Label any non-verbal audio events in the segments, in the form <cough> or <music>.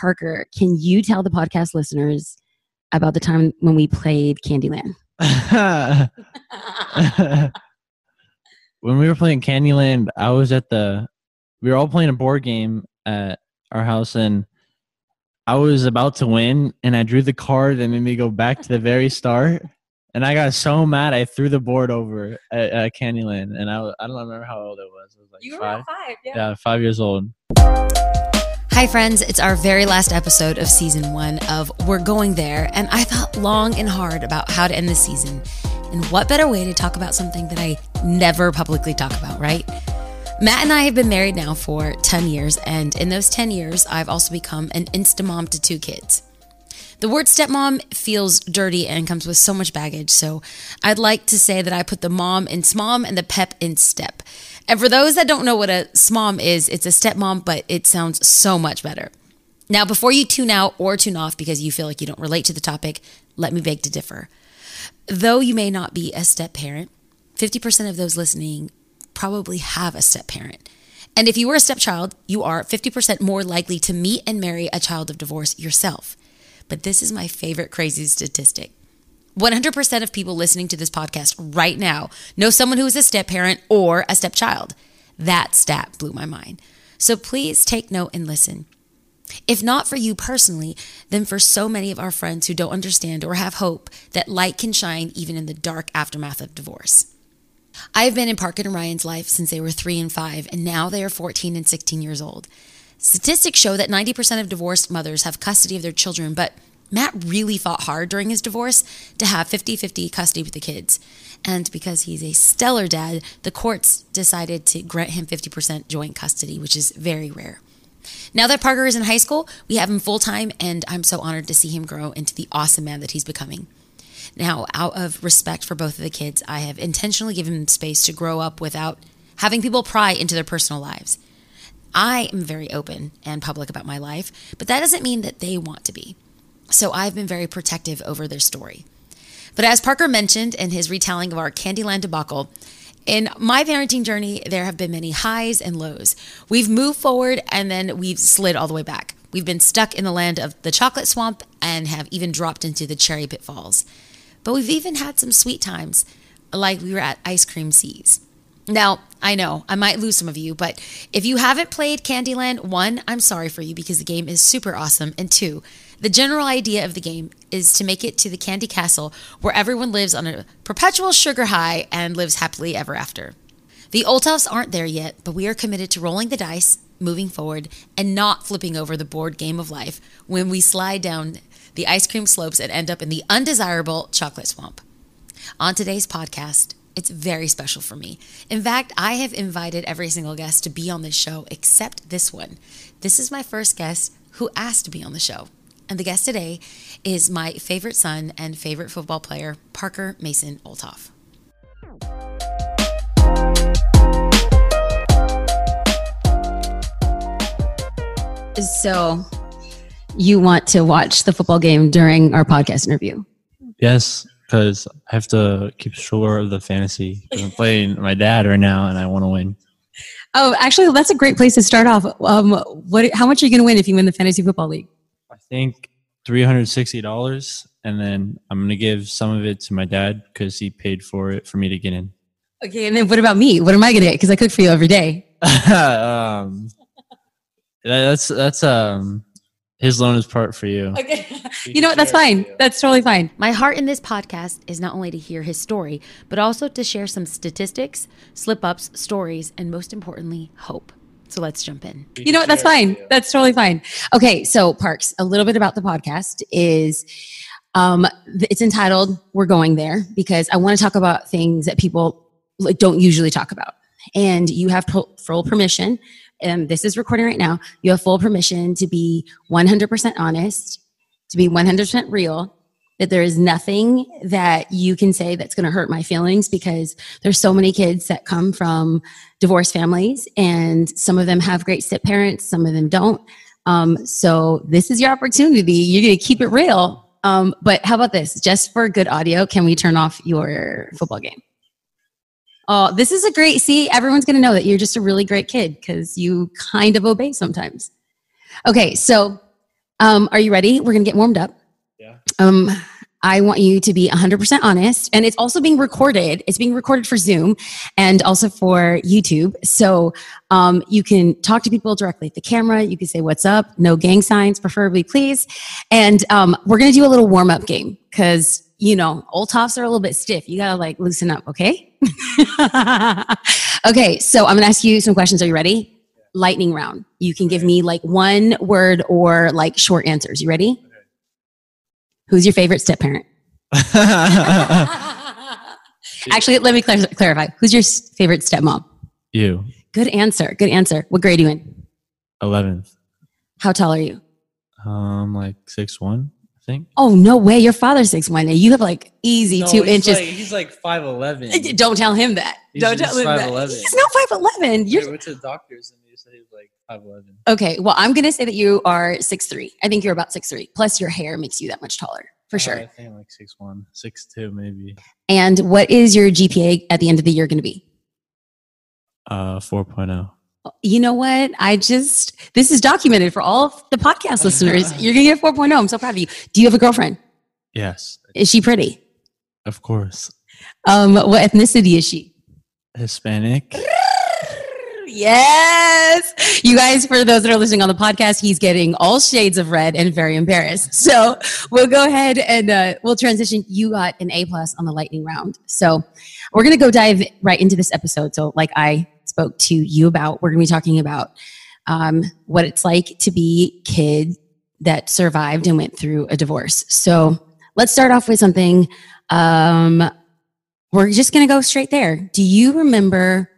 Parker, can you tell the podcast listeners about the time when we played Candyland? <laughs> <laughs> when we were playing Candyland, I was at the. We were all playing a board game at our house, and I was about to win, and I drew the card that made me go back to the very <laughs> start. And I got so mad, I threw the board over at, at Candyland, and I, I don't remember how old it was. Was like You were five. about five, yeah. Yeah, five years old. Hi, friends. It's our very last episode of season one of We're Going There. And I thought long and hard about how to end the season. And what better way to talk about something that I never publicly talk about, right? Matt and I have been married now for 10 years. And in those 10 years, I've also become an insta mom to two kids. The word stepmom feels dirty and comes with so much baggage. So I'd like to say that I put the mom in smom and the pep in step. And for those that don't know what a smom is, it's a stepmom, but it sounds so much better. Now, before you tune out or tune off because you feel like you don't relate to the topic, let me beg to differ. Though you may not be a step parent, 50% of those listening probably have a step parent. And if you were a stepchild, you are 50% more likely to meet and marry a child of divorce yourself. But this is my favorite crazy statistic. 100% of people listening to this podcast right now know someone who is a step parent or a stepchild. That stat blew my mind. So please take note and listen. If not for you personally, then for so many of our friends who don't understand or have hope that light can shine even in the dark aftermath of divorce. I have been in Parker and Ryan's life since they were three and five, and now they are 14 and 16 years old. Statistics show that 90% of divorced mothers have custody of their children, but Matt really fought hard during his divorce to have 50 50 custody with the kids. And because he's a stellar dad, the courts decided to grant him 50% joint custody, which is very rare. Now that Parker is in high school, we have him full time, and I'm so honored to see him grow into the awesome man that he's becoming. Now, out of respect for both of the kids, I have intentionally given them space to grow up without having people pry into their personal lives. I am very open and public about my life, but that doesn't mean that they want to be. So I've been very protective over their story. But as Parker mentioned in his retelling of our Candyland debacle, in my parenting journey, there have been many highs and lows. We've moved forward and then we've slid all the way back. We've been stuck in the land of the chocolate swamp and have even dropped into the cherry pitfalls. But we've even had some sweet times, like we were at Ice Cream Seas. Now, I know I might lose some of you, but if you haven't played Candyland, one, I'm sorry for you because the game is super awesome. And two, the general idea of the game is to make it to the Candy Castle where everyone lives on a perpetual sugar high and lives happily ever after. The Olthoffs aren't there yet, but we are committed to rolling the dice, moving forward, and not flipping over the board game of life when we slide down the ice cream slopes and end up in the undesirable chocolate swamp. On today's podcast, it's very special for me. In fact, I have invited every single guest to be on this show except this one. This is my first guest who asked to be on the show. And the guest today is my favorite son and favorite football player, Parker Mason Olthoff. So, you want to watch the football game during our podcast interview? Yes, because I have to keep sure of the fantasy. I'm playing my dad right now, and I want to win. Oh, actually, that's a great place to start off. Um, what? How much are you going to win if you win the fantasy football league? I think three hundred sixty dollars, and then I'm gonna give some of it to my dad because he paid for it for me to get in. Okay, and then what about me? What am I going to get? Because I cook for you every day. <laughs> um, that's that's um his loan is part for you. Okay, <laughs> you know what? That's fine. That's totally fine. My heart in this podcast is not only to hear his story, but also to share some statistics, slip ups, stories, and most importantly, hope. So let's jump in. You know what? That's fine. That's totally fine. Okay, so Parks, a little bit about the podcast is um, it's entitled "We're Going There" because I want to talk about things that people like, don't usually talk about, and you have pro- full permission. And this is recording right now. You have full permission to be 100% honest, to be 100% real. That there is nothing that you can say that's going to hurt my feelings because there's so many kids that come from divorced families, and some of them have great step parents, some of them don't. Um, so this is your opportunity. You're going to keep it real. Um, but how about this? Just for good audio, can we turn off your football game? Oh, this is a great. See, everyone's going to know that you're just a really great kid because you kind of obey sometimes. Okay, so Um, are you ready? We're gonna get warmed up. Yeah. Um, I want you to be 100% honest, and it's also being recorded. It's being recorded for Zoom and also for YouTube. So um, you can talk to people directly at the camera. You can say what's up, no gang signs, preferably, please. And um, we're gonna do a little warm up game because you know Olthoffs are a little bit stiff. You gotta like loosen up, okay? <laughs> okay. So I'm gonna ask you some questions. Are you ready? Lightning round. You can give me like one word or like short answers. You ready? Who's your favorite step parent? <laughs> Actually, let me clar- clarify. Who's your s- favorite stepmom? you. Good answer. Good answer. What grade are you in? 11th. How tall are you? Um, like six one, I think. Oh no way! Your father's six one. You have like easy two inches. he's like five eleven. <laughs> Don't tell him that. He's Don't tell him that. He's not five eleven. You're went to the doctors and they said he was like five eleven. okay. Well, I'm gonna say that you are six three. I think you're about six three. Plus, your hair makes you that much taller for sure. I think like six one, six two maybe. And what is your GPA at the end of the year going to be? Uh, 4.0. You know what? I just this is documented for all the podcast listeners. <laughs> You're gonna get 4.0. I'm so proud of you. Do you have a girlfriend? Yes, Is she pretty? of course. Um, what ethnicity is she? Hispanic. Yes. You guys, for those that are listening on the podcast, he's getting all shades of red and very embarrassed. <laughs> So we'll go ahead and uh, we'll transition. You got an A plus on the lightning round. So we're going to go dive right into this episode. So, like I spoke to you about, we're going to be talking about um, what it's like to be kid that survived and went through a divorce. So let's start off with something. Um, we're just going to go straight there. Do you remember?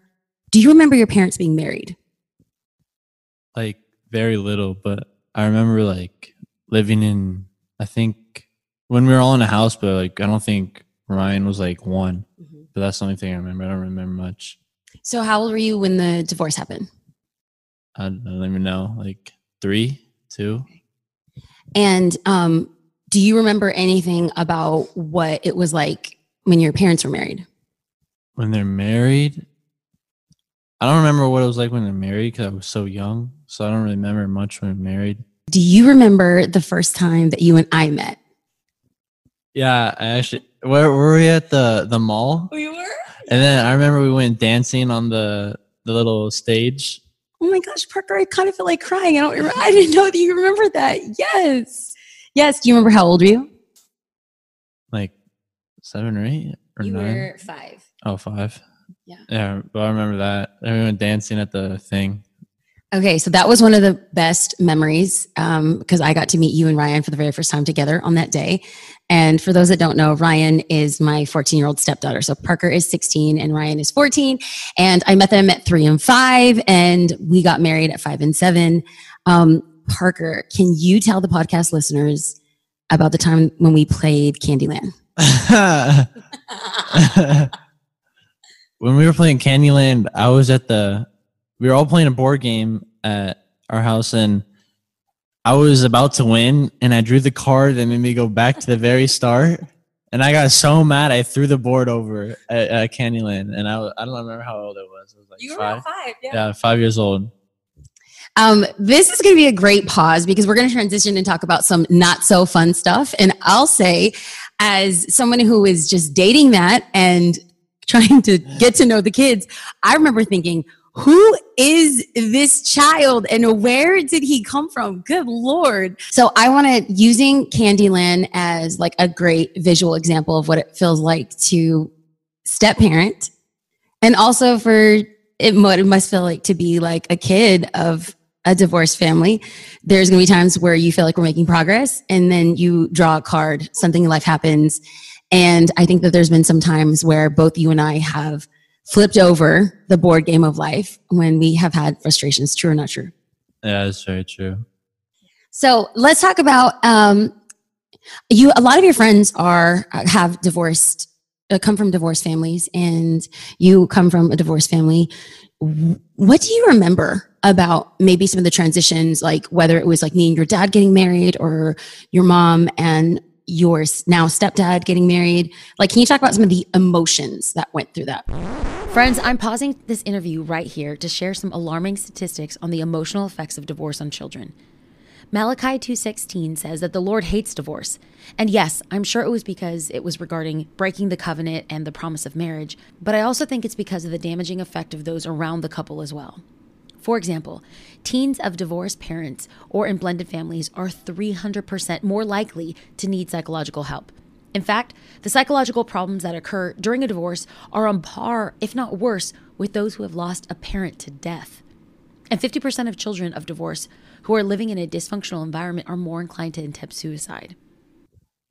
Do you remember your parents being married? Like very little, but I remember like living in. I think when we were all in a house, but like I don't think Ryan was like one. But that's the only thing I remember. I don't remember much. So, how old were you when the divorce happened? I don't, I don't even know. Like three, two. And um, do you remember anything about what it was like when your parents were married? When they're married, I don't remember what it was like when they're married because I was so young. So I don't really remember much when we are married. Do you remember the first time that you and I met? Yeah, I actually. Where were we at the the mall? We were. And then I remember we went dancing on the the little stage. Oh my gosh, Parker! I kind of feel like crying. I don't. Remember, I didn't know that you remember that. Yes. Yes. Do you remember how old were you? like seven or eight or you nine. were five. Oh, five. Yeah. Yeah, but I remember that. Everyone dancing at the thing. Okay, so that was one of the best memories because I got to meet you and Ryan for the very first time together on that day. And for those that don't know, Ryan is my 14 year old stepdaughter. So Parker is 16 and Ryan is 14. And I met them at three and five, and we got married at five and seven. Um, Parker, can you tell the podcast listeners about the time when we played Candyland? <laughs> <laughs> when we were playing Candyland, I was at the. We were all playing a board game at our house, and I was about to win, and I drew the card that made me go back to the very start. And I got so mad, I threw the board over at, at Candyland, and I, I don't remember how old I was. I was like five. five, Yeah, five years old. Um, this is going to be a great pause because we're going to transition and talk about some not so fun stuff. And I'll say, as someone who is just dating that and trying to get to know the kids, I remember thinking, who is this child and where did he come from? Good Lord. So I want to using Candyland as like a great visual example of what it feels like to step parent and also for it, what it must feel like to be like a kid of a divorced family. There's going to be times where you feel like we're making progress and then you draw a card, something in life happens. And I think that there's been some times where both you and I have flipped over the board game of life when we have had frustrations. True or not true? Yeah, that's very true. So let's talk about um, you. A lot of your friends are uh, have divorced, uh, come from divorced families, and you come from a divorced family. What do you remember about maybe some of the transitions, like whether it was like me and your dad getting married, or your mom and your now stepdad getting married? Like, can you talk about some of the emotions that went through that? Friends, I'm pausing this interview right here to share some alarming statistics on the emotional effects of divorce on children. Malachi 2:16 says that the Lord hates divorce. And yes, I'm sure it was because it was regarding breaking the covenant and the promise of marriage, but I also think it's because of the damaging effect of those around the couple as well. For example, teens of divorced parents or in blended families are 300% more likely to need psychological help. In fact, the psychological problems that occur during a divorce are on par, if not worse, with those who have lost a parent to death. And 50% of children of divorce who are living in a dysfunctional environment are more inclined to attempt suicide.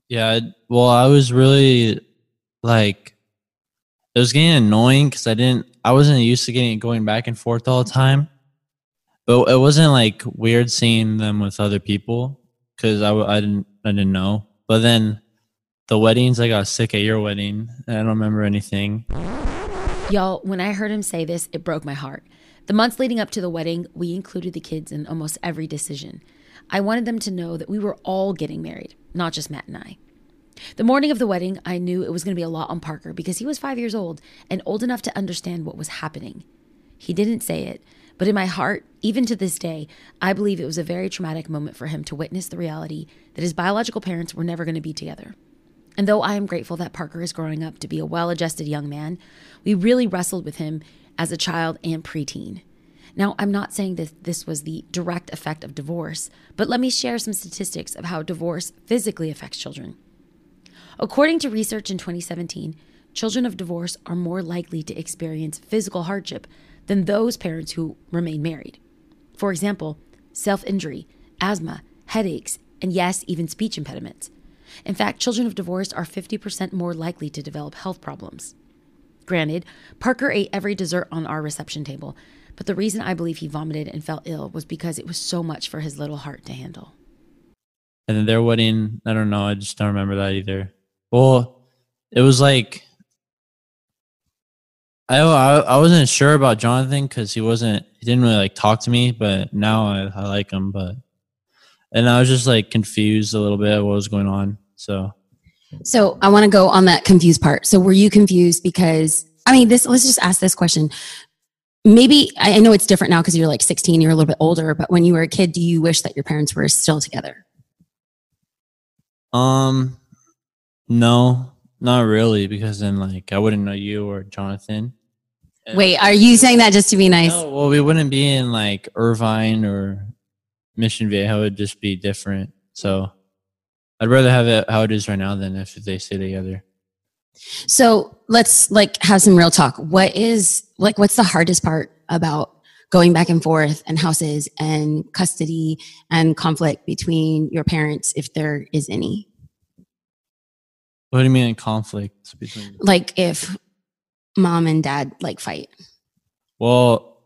Yeah, well, I was really like, it was getting annoying because I didn't, I wasn't used to getting going back and forth all the time. But it wasn't like weird seeing them with other people because I, I didn't, I didn't know. But then the weddings, I got sick at your wedding. I don't remember anything. Y'all, when I heard him say this, it broke my heart. The months leading up to the wedding, we included the kids in almost every decision. I wanted them to know that we were all getting married, not just Matt and I. The morning of the wedding, I knew it was going to be a lot on Parker because he was five years old and old enough to understand what was happening. He didn't say it, but in my heart, even to this day, I believe it was a very traumatic moment for him to witness the reality that his biological parents were never going to be together. And though I am grateful that Parker is growing up to be a well adjusted young man, we really wrestled with him as a child and preteen. Now, I'm not saying that this was the direct effect of divorce, but let me share some statistics of how divorce physically affects children. According to research in 2017, children of divorce are more likely to experience physical hardship than those parents who remain married. For example, self injury, asthma, headaches, and yes, even speech impediments. In fact, children of divorce are 50% more likely to develop health problems. Granted, Parker ate every dessert on our reception table, but the reason I believe he vomited and felt ill was because it was so much for his little heart to handle. And then their wedding, I don't know. I just don't remember that either. Well, it was like I I, I wasn't sure about Jonathan because he wasn't he didn't really like talk to me, but now I, I like him. But and I was just like confused a little bit of what was going on. So So I want to go on that confused part. So were you confused because I mean this let's just ask this question. Maybe I I know it's different now because you're like 16, you're a little bit older, but when you were a kid, do you wish that your parents were still together? um no, not really because then like I wouldn't know you or Jonathan. And- Wait, are you saying that just to be nice? No, well, we wouldn't be in like Irvine or Mission Viejo. It would just be different. So I'd rather have it how it is right now than if they stay together. So let's like have some real talk. What is like what's the hardest part about going back and forth and houses and custody and conflict between your parents if there is any? What do you mean in conflict between? Like if mom and dad like fight. Well,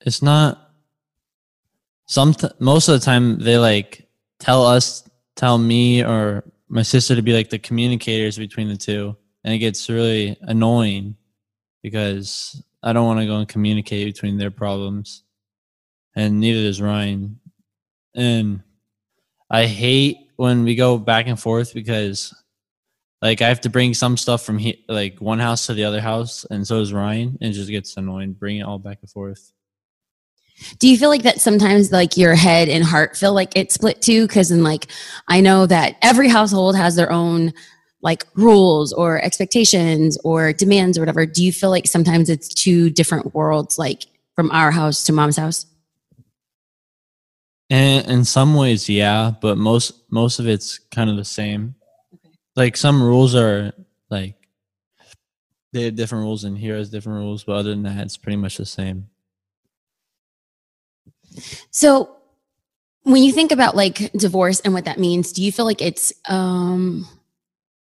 it's not. Some most of the time they like tell us, tell me or my sister to be like the communicators between the two, and it gets really annoying because I don't want to go and communicate between their problems, and neither does Ryan. And I hate when we go back and forth because like I have to bring some stuff from he- like one house to the other house, and so does Ryan, and it just gets annoying bringing it all back and forth. Do you feel like that sometimes like your head and heart feel like it's split too? Because in like I know that every household has their own like rules or expectations or demands or whatever. Do you feel like sometimes it's two different worlds, like from our house to mom's house? And in some ways, yeah, but most most of it's kind of the same. Like some rules are like they have different rules, and here has different rules, but other than that, it's pretty much the same. So when you think about like divorce and what that means, do you feel like it's um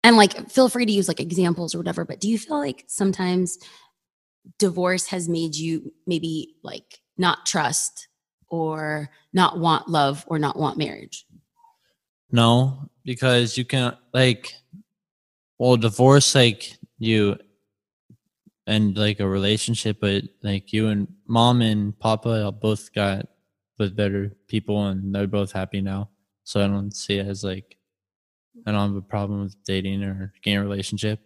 and like feel free to use like examples or whatever, but do you feel like sometimes divorce has made you maybe like not trust or not want love or not want marriage? No, because you can like, well, divorce like you and like a relationship, but like you and mom and papa both got with better people and they're both happy now. So I don't see it as like I don't have a problem with dating or getting a relationship.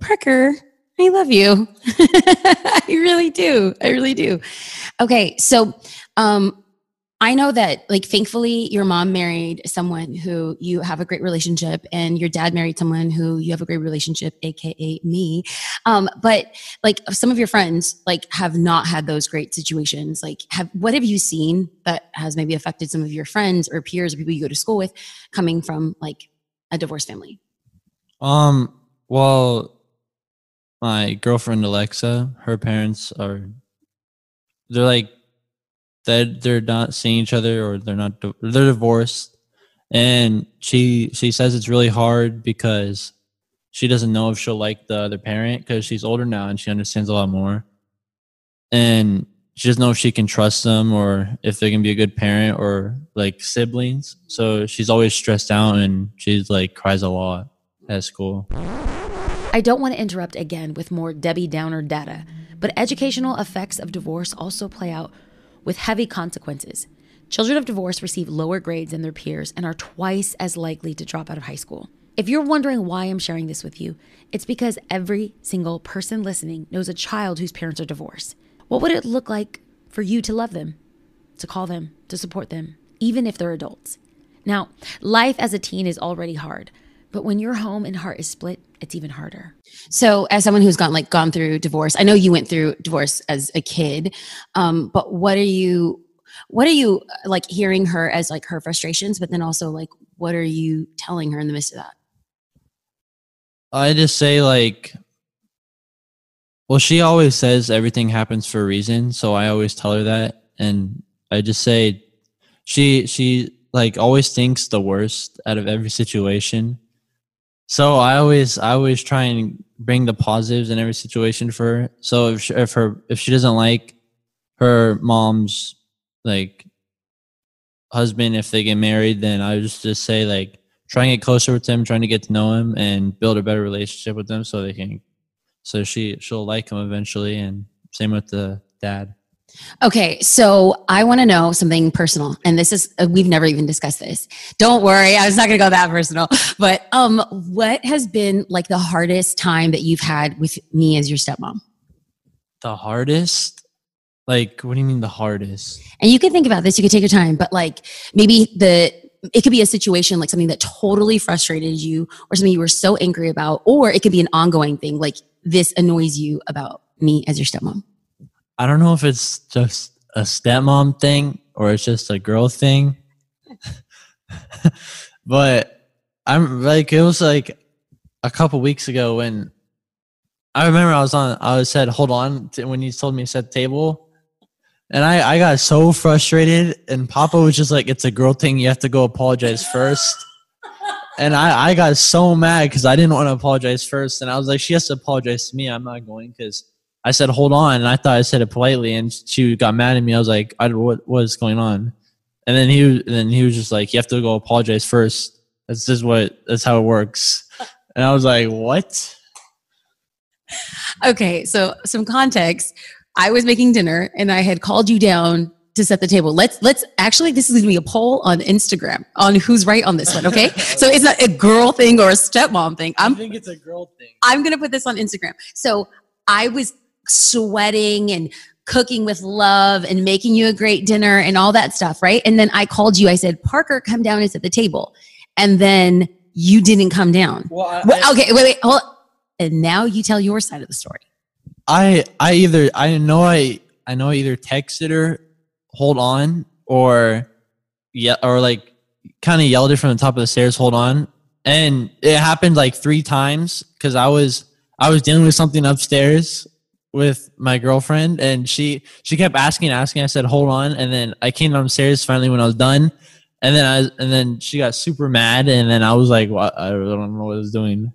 Parker, I love you. <laughs> I really do. I really do. Okay, so um I know that, like, thankfully, your mom married someone who you have a great relationship, and your dad married someone who you have a great relationship, aka me. Um, but like, some of your friends like have not had those great situations. Like, have what have you seen that has maybe affected some of your friends or peers or people you go to school with, coming from like a divorced family? Um. Well, my girlfriend Alexa, her parents are they're like that they're not seeing each other or they're not they're divorced. And she she says it's really hard because she doesn't know if she'll like the other parent because she's older now and she understands a lot more. And she doesn't know if she can trust them or if they can be a good parent or like siblings. So she's always stressed out and she's like cries a lot at school. I don't want to interrupt again with more Debbie Downer data, but educational effects of divorce also play out with heavy consequences. Children of divorce receive lower grades than their peers and are twice as likely to drop out of high school. If you're wondering why I'm sharing this with you, it's because every single person listening knows a child whose parents are divorced. What would it look like for you to love them, to call them, to support them, even if they're adults? Now, life as a teen is already hard, but when your home and heart is split, it's even harder. So, as someone who's gone like gone through divorce, I know you went through divorce as a kid, um, but what are you, what are you like hearing her as like her frustrations, but then also like what are you telling her in the midst of that? I just say like well she always says everything happens for a reason, so I always tell her that and I just say she she like always thinks the worst out of every situation. So I always I always try and bring the positives in every situation for her. So if she, if her if she doesn't like her mom's like husband if they get married, then I just just say like try and get closer with them, trying to get to know him and build a better relationship with them so they can so she she'll like him eventually and same with the dad. Okay, so I want to know something personal, and this is uh, we've never even discussed this. Don't worry, I was not going to go that personal. But um, what has been like the hardest time that you've had with me as your stepmom? The hardest? Like, what do you mean the hardest? And you can think about this. You can take your time, but like maybe the it could be a situation like something that totally frustrated you, or something you were so angry about, or it could be an ongoing thing like this annoys you about me as your stepmom. I don't know if it's just a stepmom thing or it's just a girl thing. <laughs> but I'm like it was like a couple weeks ago when I remember I was on I said hold on to, when you told me set table and I I got so frustrated and Papa was just like it's a girl thing you have to go apologize first. And I, I got so mad because I didn't want to apologize first. And I was like, she has to apologize to me. I'm not going because I said, hold on. And I thought I said it politely. And she got mad at me. I was like, I, what, what is going on? And then he, and then he was just like, you have to go apologize first. That's just what, that's how it works. <laughs> And I was like, what? Okay, so some context. I was making dinner and I had called you down to set the table. Let's let's actually this is going to be a poll on Instagram on who's right on this one. Okay, <laughs> so it's not a girl thing or a stepmom thing. I'm, I think it's a girl thing. I'm going to put this on Instagram. So I was sweating and cooking with love and making you a great dinner and all that stuff, right? And then I called you. I said, Parker, come down and sit at the table, and then you didn't come down. Well, I, Well, okay, wait, wait, hold. On. And now you tell your side of the story. I I either I know I I know I either texted her, hold on, or yeah, or like kind of yelled it from the top of the stairs, hold on, and it happened like three times because I was I was dealing with something upstairs with my girlfriend, and she she kept asking, asking. I said, hold on, and then I came downstairs finally when I was done, and then I and then she got super mad, and then I was like, well, I don't know what I was doing.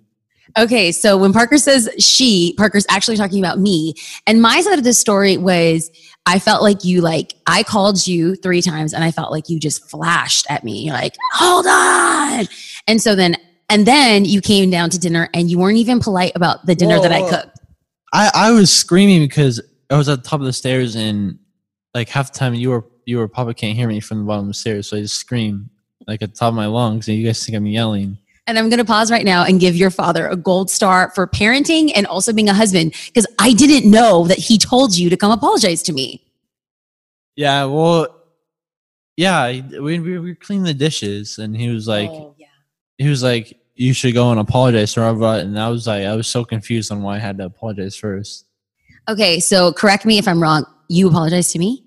Okay, so when Parker says she, Parker's actually talking about me. And my side of the story was I felt like you like I called you three times and I felt like you just flashed at me. You're like, hold on. And so then and then you came down to dinner and you weren't even polite about the dinner Whoa, that I cooked. I, I was screaming because I was at the top of the stairs and like half the time you were you were probably can't hear me from the bottom of the stairs, so I just scream like at the top of my lungs and you guys think I'm yelling. And I'm going to pause right now and give your father a gold star for parenting and also being a husband because I didn't know that he told you to come apologize to me. Yeah, well yeah, we we were cleaning the dishes, and he was like, oh, yeah. he was like, you should go and apologize to Robert. And I was like, I was so confused on why I had to apologize first. Okay, so correct me if I'm wrong. You apologize to me?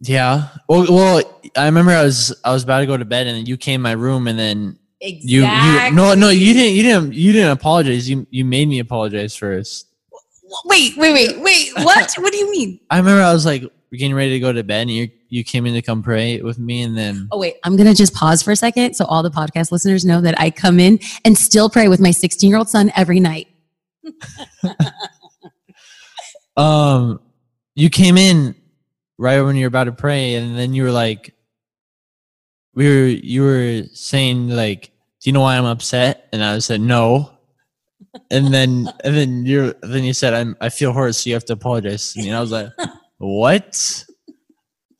Yeah. Well, well, I remember I was I was about to go to bed, and then you came in my room, and then you, you no no you didn't you didn't you didn't apologize. You you made me apologize first. Wait, wait, wait, wait. What? what do you mean? I remember I was like getting ready to go to bed, and you you came in to come pray with me, and then Oh, wait. I'm going to just pause for a second so all the podcast listeners know that I come in and still pray with my 16 year old son every night. <laughs> um you came in right when you were about to pray, and then you were like, we were you were saying like, do you know why I'm upset? And I said no. And then and then you then you said I'm I feel hurt, so you have to apologize. And I was like, <laughs> what?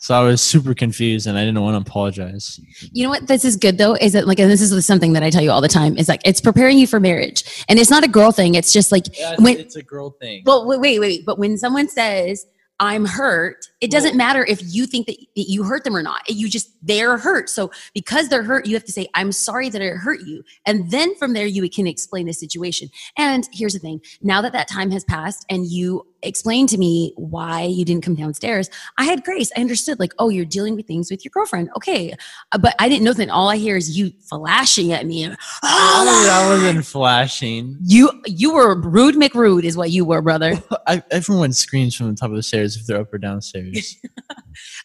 So I was super confused and I didn't want to apologize. You know what this is good though is that like and this is something that I tell you all the time is like it's preparing you for marriage. And it's not a girl thing. It's just like when it's a girl thing. well wait wait wait but when someone says I'm hurt, it doesn't matter if you think that, that you hurt them or not. You just they're hurt. So because they're hurt, you have to say I'm sorry that it hurt you. And then from there you can explain the situation. And here's the thing. Now that that time has passed and you explained to me why you didn't come downstairs, I had grace. I understood like, oh, you're dealing with things with your girlfriend. Okay. Uh, But I didn't know that all I hear is you flashing at me. And, I wasn't flashing. You you were rude McRude is what you were, brother. <laughs> I, everyone screams from the top of the stairs if they're up or downstairs. <laughs>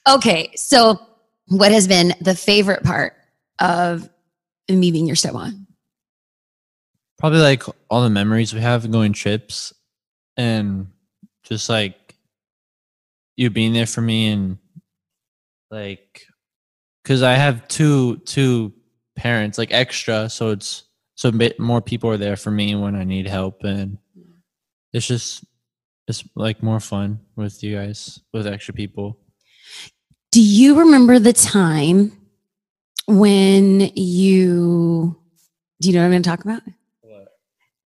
Okay, so what has been the favorite part of me being your stepmom? Probably like all the memories we have going trips and just like you being there for me and like because I have two two parents like extra, so it's so a bit more people are there for me when I need help and it's just it's like more fun with you guys with extra people. Do you remember the time when you do you know what I'm going to talk about?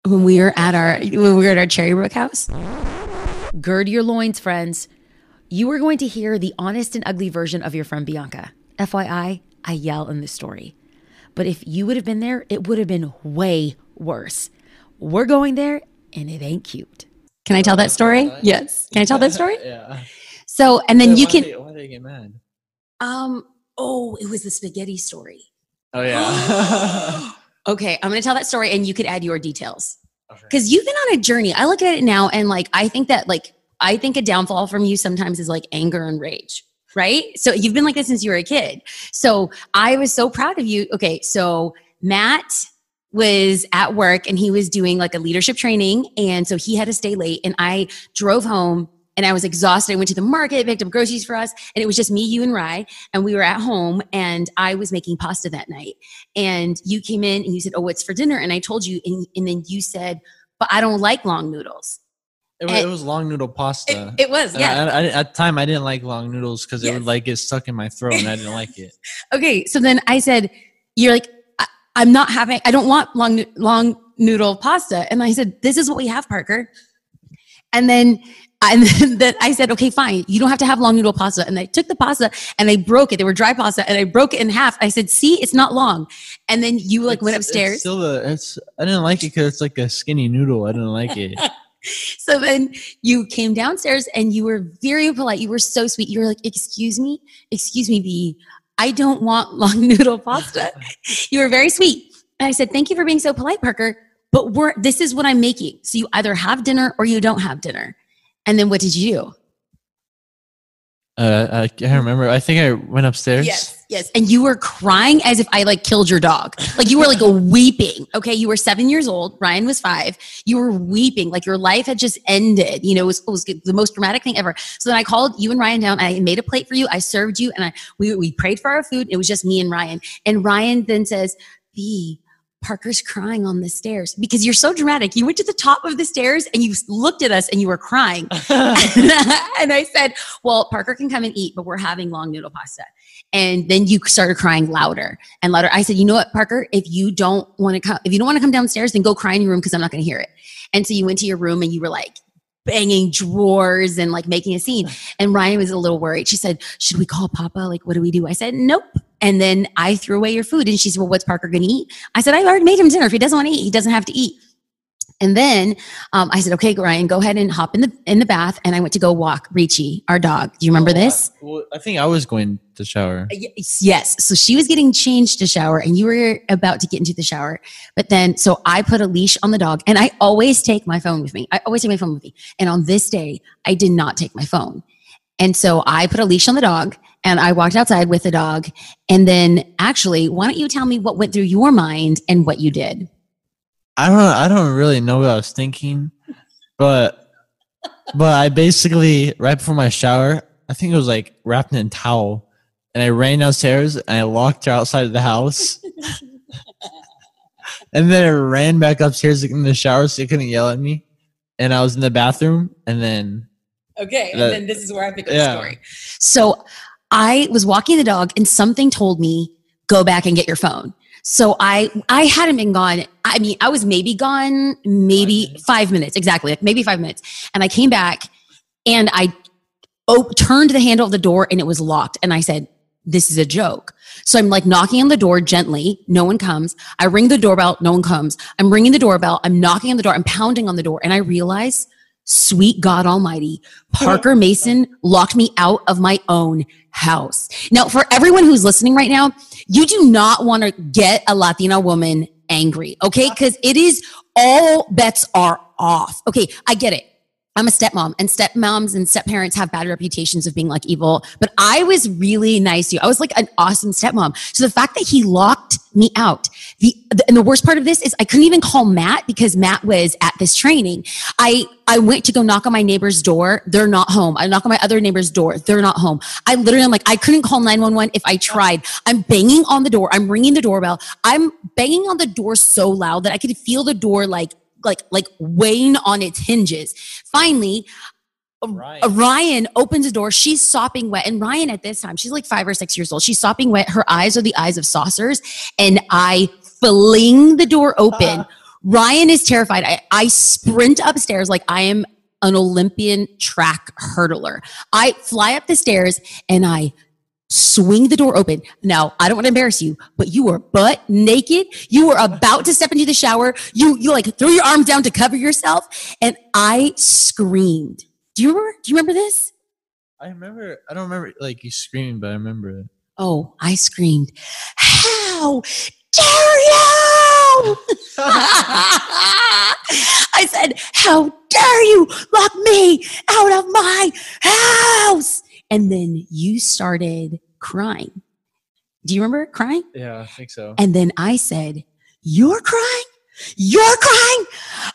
When we were at our when we were at our Cherrybrook house? Gird your loins, friends. You are going to hear the honest and ugly version of your friend Bianca. FYI, I yell in this story. But if you would have been there, it would have been way worse. We're going there, and it ain't cute. Can I tell that story? Yes. Can I tell that story? yeah. So, and then you why can They, why did they get mad? um oh, it was the spaghetti story. Oh yeah. <gasps> Okay, I'm going to tell that story and you could add your details. Because you've been on a journey. I look at it now and like I think that like I think a downfall from you sometimes is like anger and rage. Right. So you've been like this since you were a kid. So I was so proud of you. Okay. So Matt was at work and he was doing like a leadership training. And so he had to stay late. And I drove home and I was exhausted. I went to the market, picked up groceries for us, and it was just me, you, and Rye. And we were at home, and I was making pasta that night. And you came in and you said, Oh, what's for dinner? And I told you, and, and then you said, But I don't like long noodles. It was, it was long noodle pasta. It, it was, yeah. I, I, at the time, I didn't like long noodles because it would like get stuck in my throat, and I didn't like it. <laughs> Okay, so then I said, "You're like, I, I'm not having. I don't want long long noodle pasta." And I said, "This is what we have, Parker." And then, and <laughs> then I said, "Okay, fine. You don't have to have long noodle pasta." And I took the pasta and I broke it. They were dry pasta, and I broke it in half. I said, "See, it's not long." And then you like went upstairs. It's still the. It's. I didn't like it because it's like a skinny noodle. I didn't like it. <laughs> so then you came downstairs and you were very polite. You were so sweet. You were like, "Excuse me, excuse me, B. I don't want <laughs> long noodle pasta." you were very sweet. And I said, "Thank you for being so polite, Parker. But we're this is what I'm making. So you either have dinner or you don't have dinner." And then what did you do? Uh, I can't remember. I think I went upstairs. yes. Yes. And you were crying as if I like killed your dog. Like you were like weeping. Okay, you were seven years old. Ryan was five. You were weeping like your life had just ended. You know, it was, it was the most dramatic thing ever. So then I called you and Ryan down. I made a plate for you. I served you, and I we we prayed for our food. It was just me and Ryan. And Ryan then says, "B." Parker's crying on the stairs because you're so dramatic. You went to the top of the stairs and you looked at us and you were crying. <laughs> <laughs> and I said, Well, Parker can come and eat, but we're having long noodle pasta. And then you started crying louder and louder. I said, You know what, Parker? If you don't want to come, if you don't want to come downstairs, then go cry in your room because I'm not going to hear it. And so you went to your room and you were like, banging drawers and like making a scene. And Ryan was a little worried. She said, Should we call Papa? Like, what do we do? I said, Nope. And then I threw away your food. And she said, Well, what's Parker going to eat? I said, I already made him dinner. If he doesn't want to eat, he doesn't have to eat. And then um, I said, "Okay, Ryan, go ahead and hop in the in the bath." And I went to go walk Richie, our dog. Do you remember Oh, this? I, well, I think I was going to shower. Yes, yes. So she was getting changed to shower, and you were about to get into the shower. But then, so I put a leash on the dog, and I always take my phone with me. I always take my phone with me. And on this day, I did not take my phone. And so I put a leash on the dog, and I walked outside with the dog. And then, actually, why don't you tell me what went through your mind and what you did? I don't I don't really know what I was thinking, but but I basically right before my shower, I think it was like wrapped in a towel, and I ran downstairs and I locked her outside of the house. <laughs> and then I ran back upstairs in the shower so she couldn't yell at me. And I was in the bathroom, and then Okay, and That- then this is where I pick up the story. So I was walking the dog, and something told me go back and get your phone. So I I hadn't been gone. I mean, I was maybe gone maybe minutes. five minutes exactly, like maybe five minutes, and I came back and I oh, turned the handle of the door and it was locked, and I said. This is a joke. So I'm like knocking on the door gently. No one comes. I ring the doorbell. No one comes. I'm ringing the doorbell. I'm knocking on the door. I'm pounding on the door. And I realize, sweet God Almighty, Parker Mason locked me out of my own house. Now, for everyone who's listening right now, you do not want to get a Latina woman angry, okay? Because it is all bets are off. Okay, I get it. I'm a stepmom, and stepmoms and stepparents have bad reputations of being like evil. But I was really nice to you. I was like an awesome stepmom. So the fact that he locked me out, the, the and the worst part of this is I couldn't even call Matt because Matt was at this training. I I went to go knock on my neighbor's door. They're not home. I knock on my other neighbor's door. They're not home. I literally am like I couldn't call 911 if I tried. I'm banging on the door. I'm ringing the doorbell. I'm banging on the door so loud that I could feel the door like like like weighing on its hinges. Finally, Ryan. Ryan opens the door. She's sopping wet. And Ryan, at this time, she's like five or six years old. She's sopping wet. Her eyes are the eyes of saucers. And I fling the door <laughs> open. Ryan is terrified. I, I sprint upstairs like I am an Olympian track hurdler. I fly up the stairs and I swing the door open. Now, I don't want to embarrass you, but you were butt naked. You were about to step into the shower. You you like threw your arms down to cover yourself, and I screamed. Do you remember? Do you remember this? I remember I don't remember like you screaming, but I remember it. Oh, I screamed, How dare you! <laughs> I said, How dare you lock me out of my house? And then you started crying. Do you remember crying? Yeah, I think so. And then I said, You're crying? You're crying?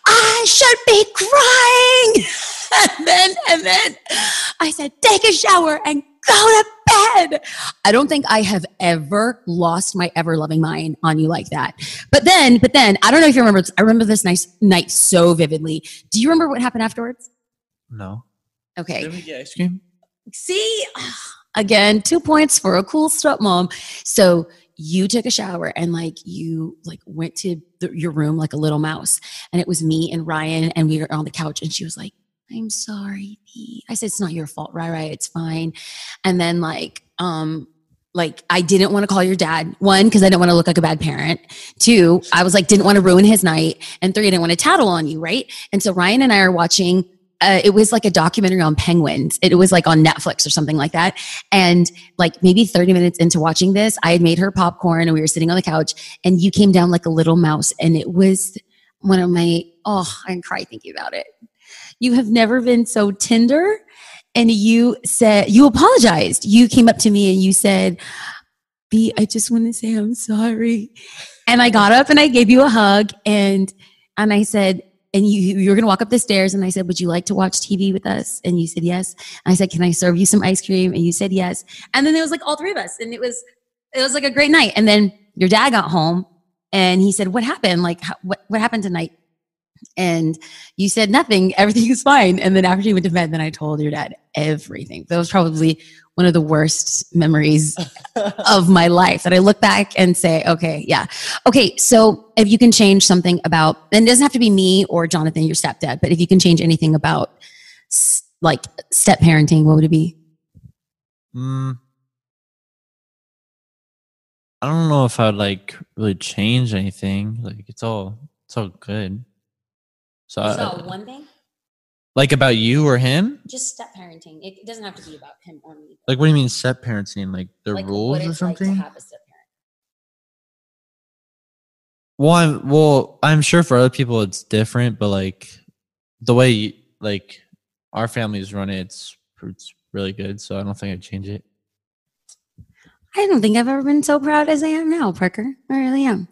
I should be crying. <laughs> and then, and then I said, Take a shower and go to bed. I don't think I have ever lost my ever loving mind on you like that. But then, but then, I don't know if you remember, I remember this nice night so vividly. Do you remember what happened afterwards? No. Okay. Did we get ice cream? See, ah. Again, two points for a cool stepmom. So you took a shower and like you like went to the, your room like a little mouse, and it was me and Ryan, and we were on the couch, and she was like, "I'm sorry, Pete." I said, "It's not your fault, right? Right? It's fine." And then like um like I didn't want to call your dad. One, because I didn't want to look like a bad parent. Two, I was like didn't want to ruin his night. And three, I didn't want to tattle on you, right? And so Ryan and I are watching uh, it was like a documentary on penguins. It was like on Netflix or something like that. And like maybe 30 minutes into watching this, I had made her popcorn and we were sitting on the couch and you came down like a little mouse. And it was one of my, oh, I can cry thinking about it. You have never been so tender. And you said, you apologized. You came up to me and you said, B, I just want to say I'm sorry. And I got up and I gave you a hug and, and I said, and you you were gonna walk up the stairs and I said, Would you like to watch TV with us? And you said yes. And I said, Can I serve you some ice cream? And you said yes. And then there was like all three of us, and it was it was like a great night. And then your dad got home and he said, What happened? Like how, what what happened tonight? And you said nothing, <laughs> everything is fine. And then after you went to bed, then I told your dad everything. That was probably one of the worst memories <laughs> of my life that I look back and say, okay, yeah. Okay, so if you can change something about, and it doesn't have to be me or Jonathan, your stepdad, but if you can change anything about like step parenting, what would it be? Mm, I don't know if I'd like really change anything. Like it's all it's all good. So, I, one thing, like about you or him? just step parenting. It doesn't have to be about him or me. Like what do you mean step parenting? Like the rules or something? have a step parent. Well, I'm well, I'm sure for other people it's different, but like the way like our families run it, it's it's really good. So I don't think I'd change it. I don't think I've ever been so proud as I am now, Parker. I really am.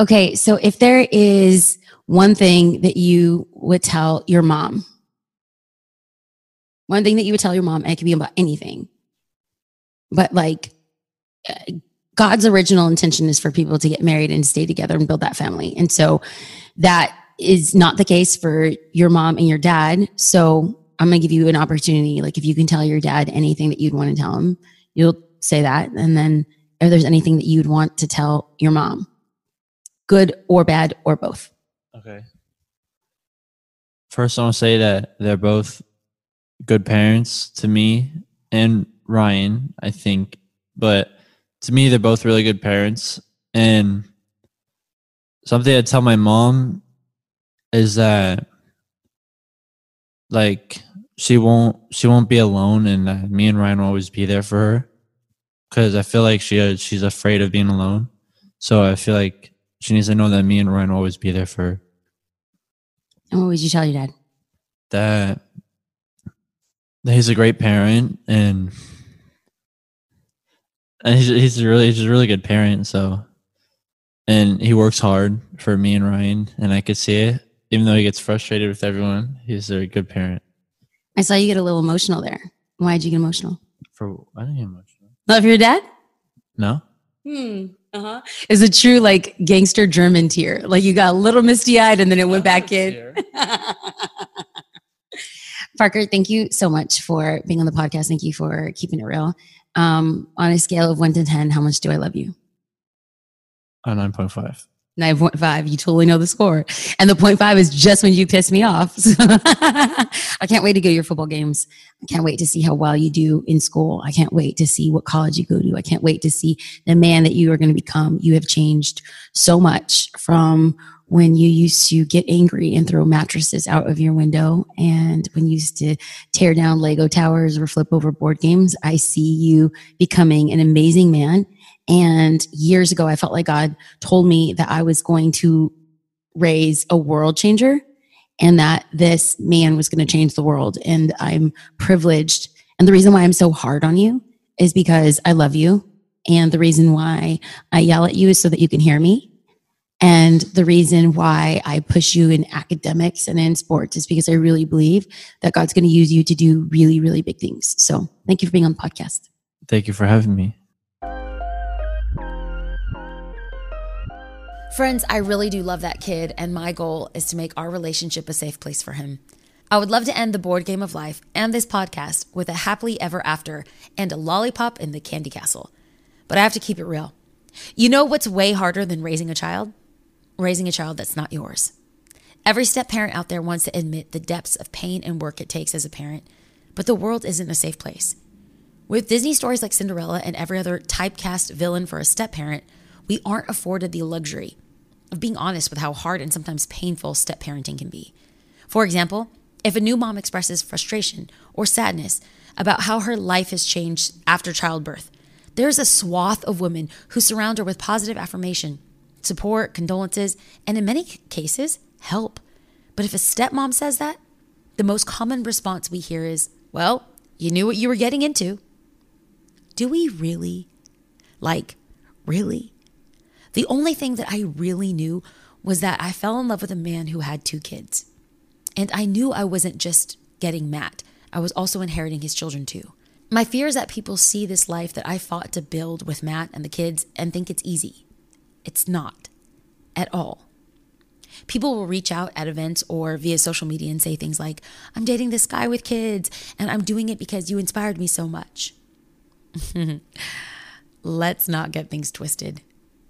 Okay, so if there is one thing that you would tell your mom, one thing that you would tell your mom, and it could be about anything, but like uh, God's original intention is for people to get married and stay together and build that family. And so that is not the case for your mom and your dad. So I'm going to give you an opportunity. Like if you can tell your dad anything that you'd want to tell him, you'll say that. And then if there's anything that you'd want to tell your mom, good or bad or both. First, I want to say that they're both good parents to me and Ryan, I think. But to me, they're both really good parents. And something I tell my mom is that, like, she won't she won't be alone, and me and Ryan will always be there for her. Because I feel like she she's afraid of being alone, so I feel like she needs to know that me and Ryan will always be there for her. And what would you tell your dad? that that he's a great parent and and he's he's really he's a really good parent so and he works hard for me and Ryan and I could see it even though he gets frustrated with everyone he's a good parent I saw you get a little emotional there. why did you get emotional? for I didn't get emotional Love your dad? no Hmm. Uh-huh. Is it true like gangster German tear. Like you got a little misty eyed and then it went back in. <laughs> Parker, thank you so much for being on the podcast. Thank you for keeping it real. Um, on a scale of one to 10, how much do I love you? a 9.5 9.5. You totally know the score. And the 0.5 is just when you piss me off. <laughs> I can't wait to go to your football games. I can't wait to see how well you do in school. I can't wait to see what college you go to. I can't wait to see the man that you are going to become. You have changed so much from when you used to get angry and throw mattresses out of your window and when you used to tear down Lego towers or flip over board games. I see you becoming an amazing man. And years ago, I felt like God told me that I was going to raise a world changer and that this man was going to change the world. And I'm privileged. And the reason why I'm so hard on you is because I love you. And the reason why I yell at you is so that you can hear me. And the reason why I push you in academics and in sports is because I really believe that God's going to use you to do really, really big things. So thank you for being on the podcast. thank you for having me Friends, I really do love that kid, and my goal is to make our relationship a safe place for him. I would love to end the board game of life and this podcast with a happily ever after and a lollipop in the candy castle. But I have to keep it real. You know what's way harder than raising a child? Raising a child that's not yours. Every step parent out there wants to admit the depths of pain and work it takes as a parent, but the world isn't a safe place. With Disney stories like Cinderella and every other typecast villain for a step parent, we aren't afforded the luxury of being honest with how hard and sometimes painful step parenting can be. For example, if a new mom expresses frustration or sadness about how her life has changed after childbirth, there's a swath of women who surround her with positive affirmation, support, condolences, and in many cases, help. But if a stepmom says that, the most common response we hear is, Well, you knew what you were getting into. Do we really? Like, really? The only thing that I really knew was that I fell in love with a man who had two kids. And I knew I wasn't just getting Matt, I was also inheriting his children too. My fear is that people see this life that I fought to build with Matt and the kids and think it's easy. It's not at all. People will reach out at events or via social media and say things like, I'm dating this guy with kids and I'm doing it because you inspired me so much. <laughs> Let's not get things twisted.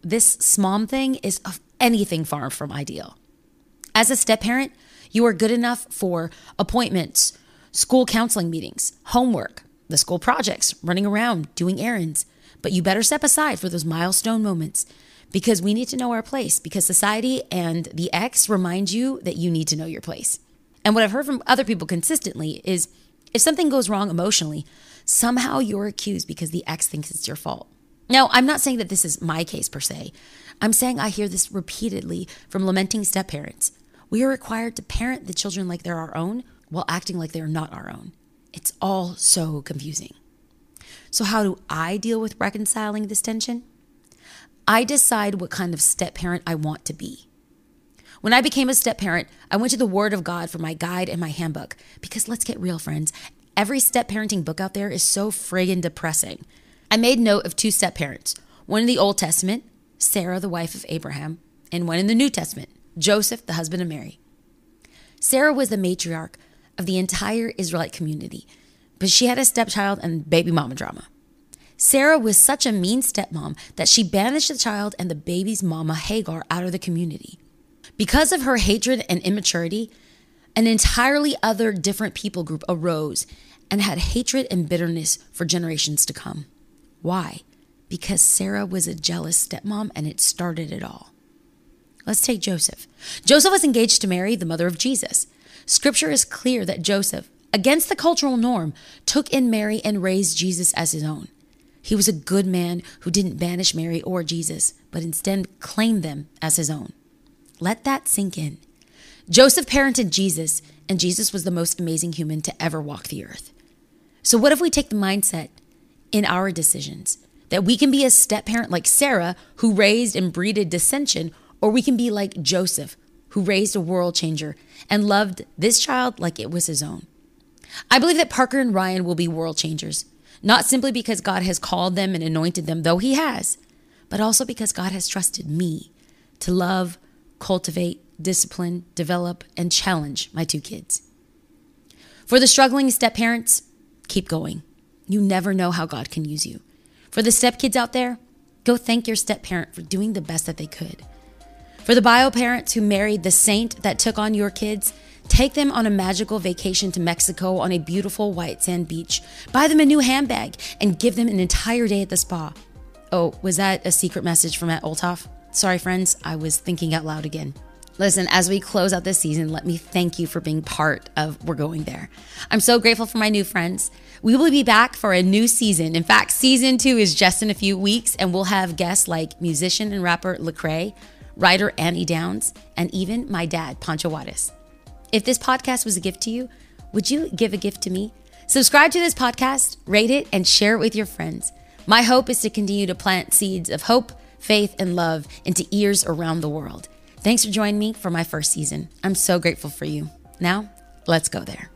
This smom thing is of anything far from ideal. As a step parent, you are good enough for appointments, school counseling meetings, homework, the school projects, running around, doing errands. But you better step aside for those milestone moments because we need to know our place because society and the ex remind you that you need to know your place. And what I've heard from other people consistently is if something goes wrong emotionally, somehow you're accused because the ex thinks it's your fault. Now, I'm not saying that this is my case per se. I'm saying I hear this repeatedly from lamenting step parents. We are required to parent the children like they're our own while acting like they're not our own. It's all so confusing. So, how do I deal with reconciling this tension? I decide what kind of step parent I want to be. When I became a step parent, I went to the Word of God for my guide and my handbook because let's get real, friends. Every step parenting book out there is so friggin' depressing. I made note of two step parents one in the Old Testament, Sarah, the wife of Abraham, and one in the New Testament, Joseph, the husband of Mary. Sarah was the matriarch of the entire Israelite community, but she had a stepchild and baby mama drama. Sarah was such a mean stepmom that she banished the child and the baby's mama, Hagar, out of the community. Because of her hatred and immaturity, an entirely other different people group arose and had hatred and bitterness for generations to come. Why? Because Sarah was a jealous stepmom and it started it all. Let's take Joseph. Joseph was engaged to Mary, the mother of Jesus. Scripture is clear that Joseph, against the cultural norm, took in Mary and raised Jesus as his own. He was a good man who didn't banish Mary or Jesus, but instead claimed them as his own. Let that sink in. Joseph parented Jesus, and Jesus was the most amazing human to ever walk the earth. So, what if we take the mindset in our decisions that we can be a step parent like Sarah, who raised and breeded dissension, or we can be like Joseph, who raised a world changer and loved this child like it was his own. I believe that Parker and Ryan will be world changers, not simply because God has called them and anointed them, though He has, but also because God has trusted me to love, cultivate, discipline, develop, and challenge my two kids. For the struggling step parents, keep going. You never know how God can use you. For the step kids out there, go thank your step parent for doing the best that they could. For the bio parents who married the saint that took on your kids, take them on a magical vacation to Mexico on a beautiful white sand beach. Buy them a new handbag and give them an entire day at the spa. Oh, was that a secret message from Matt? Sorry, friends, I was thinking out loud again. Listen, as we close out this season, let me thank you for being part of We're Going There. I'm so grateful for my new friends. We will be back for a new season. In fact, season two is just in a few weeks, and we'll have guests like musician and rapper Lecrae, writer Annie Downs, and even my dad, Pancho Juarez. If this podcast was a gift to you, would you give a gift to me? Subscribe to this podcast, rate it, and share it with your friends. My hope is to continue to plant seeds of hope, faith, and love into ears around the world. Thanks for joining me for my first season. I'm so grateful for you. Now, let's go there.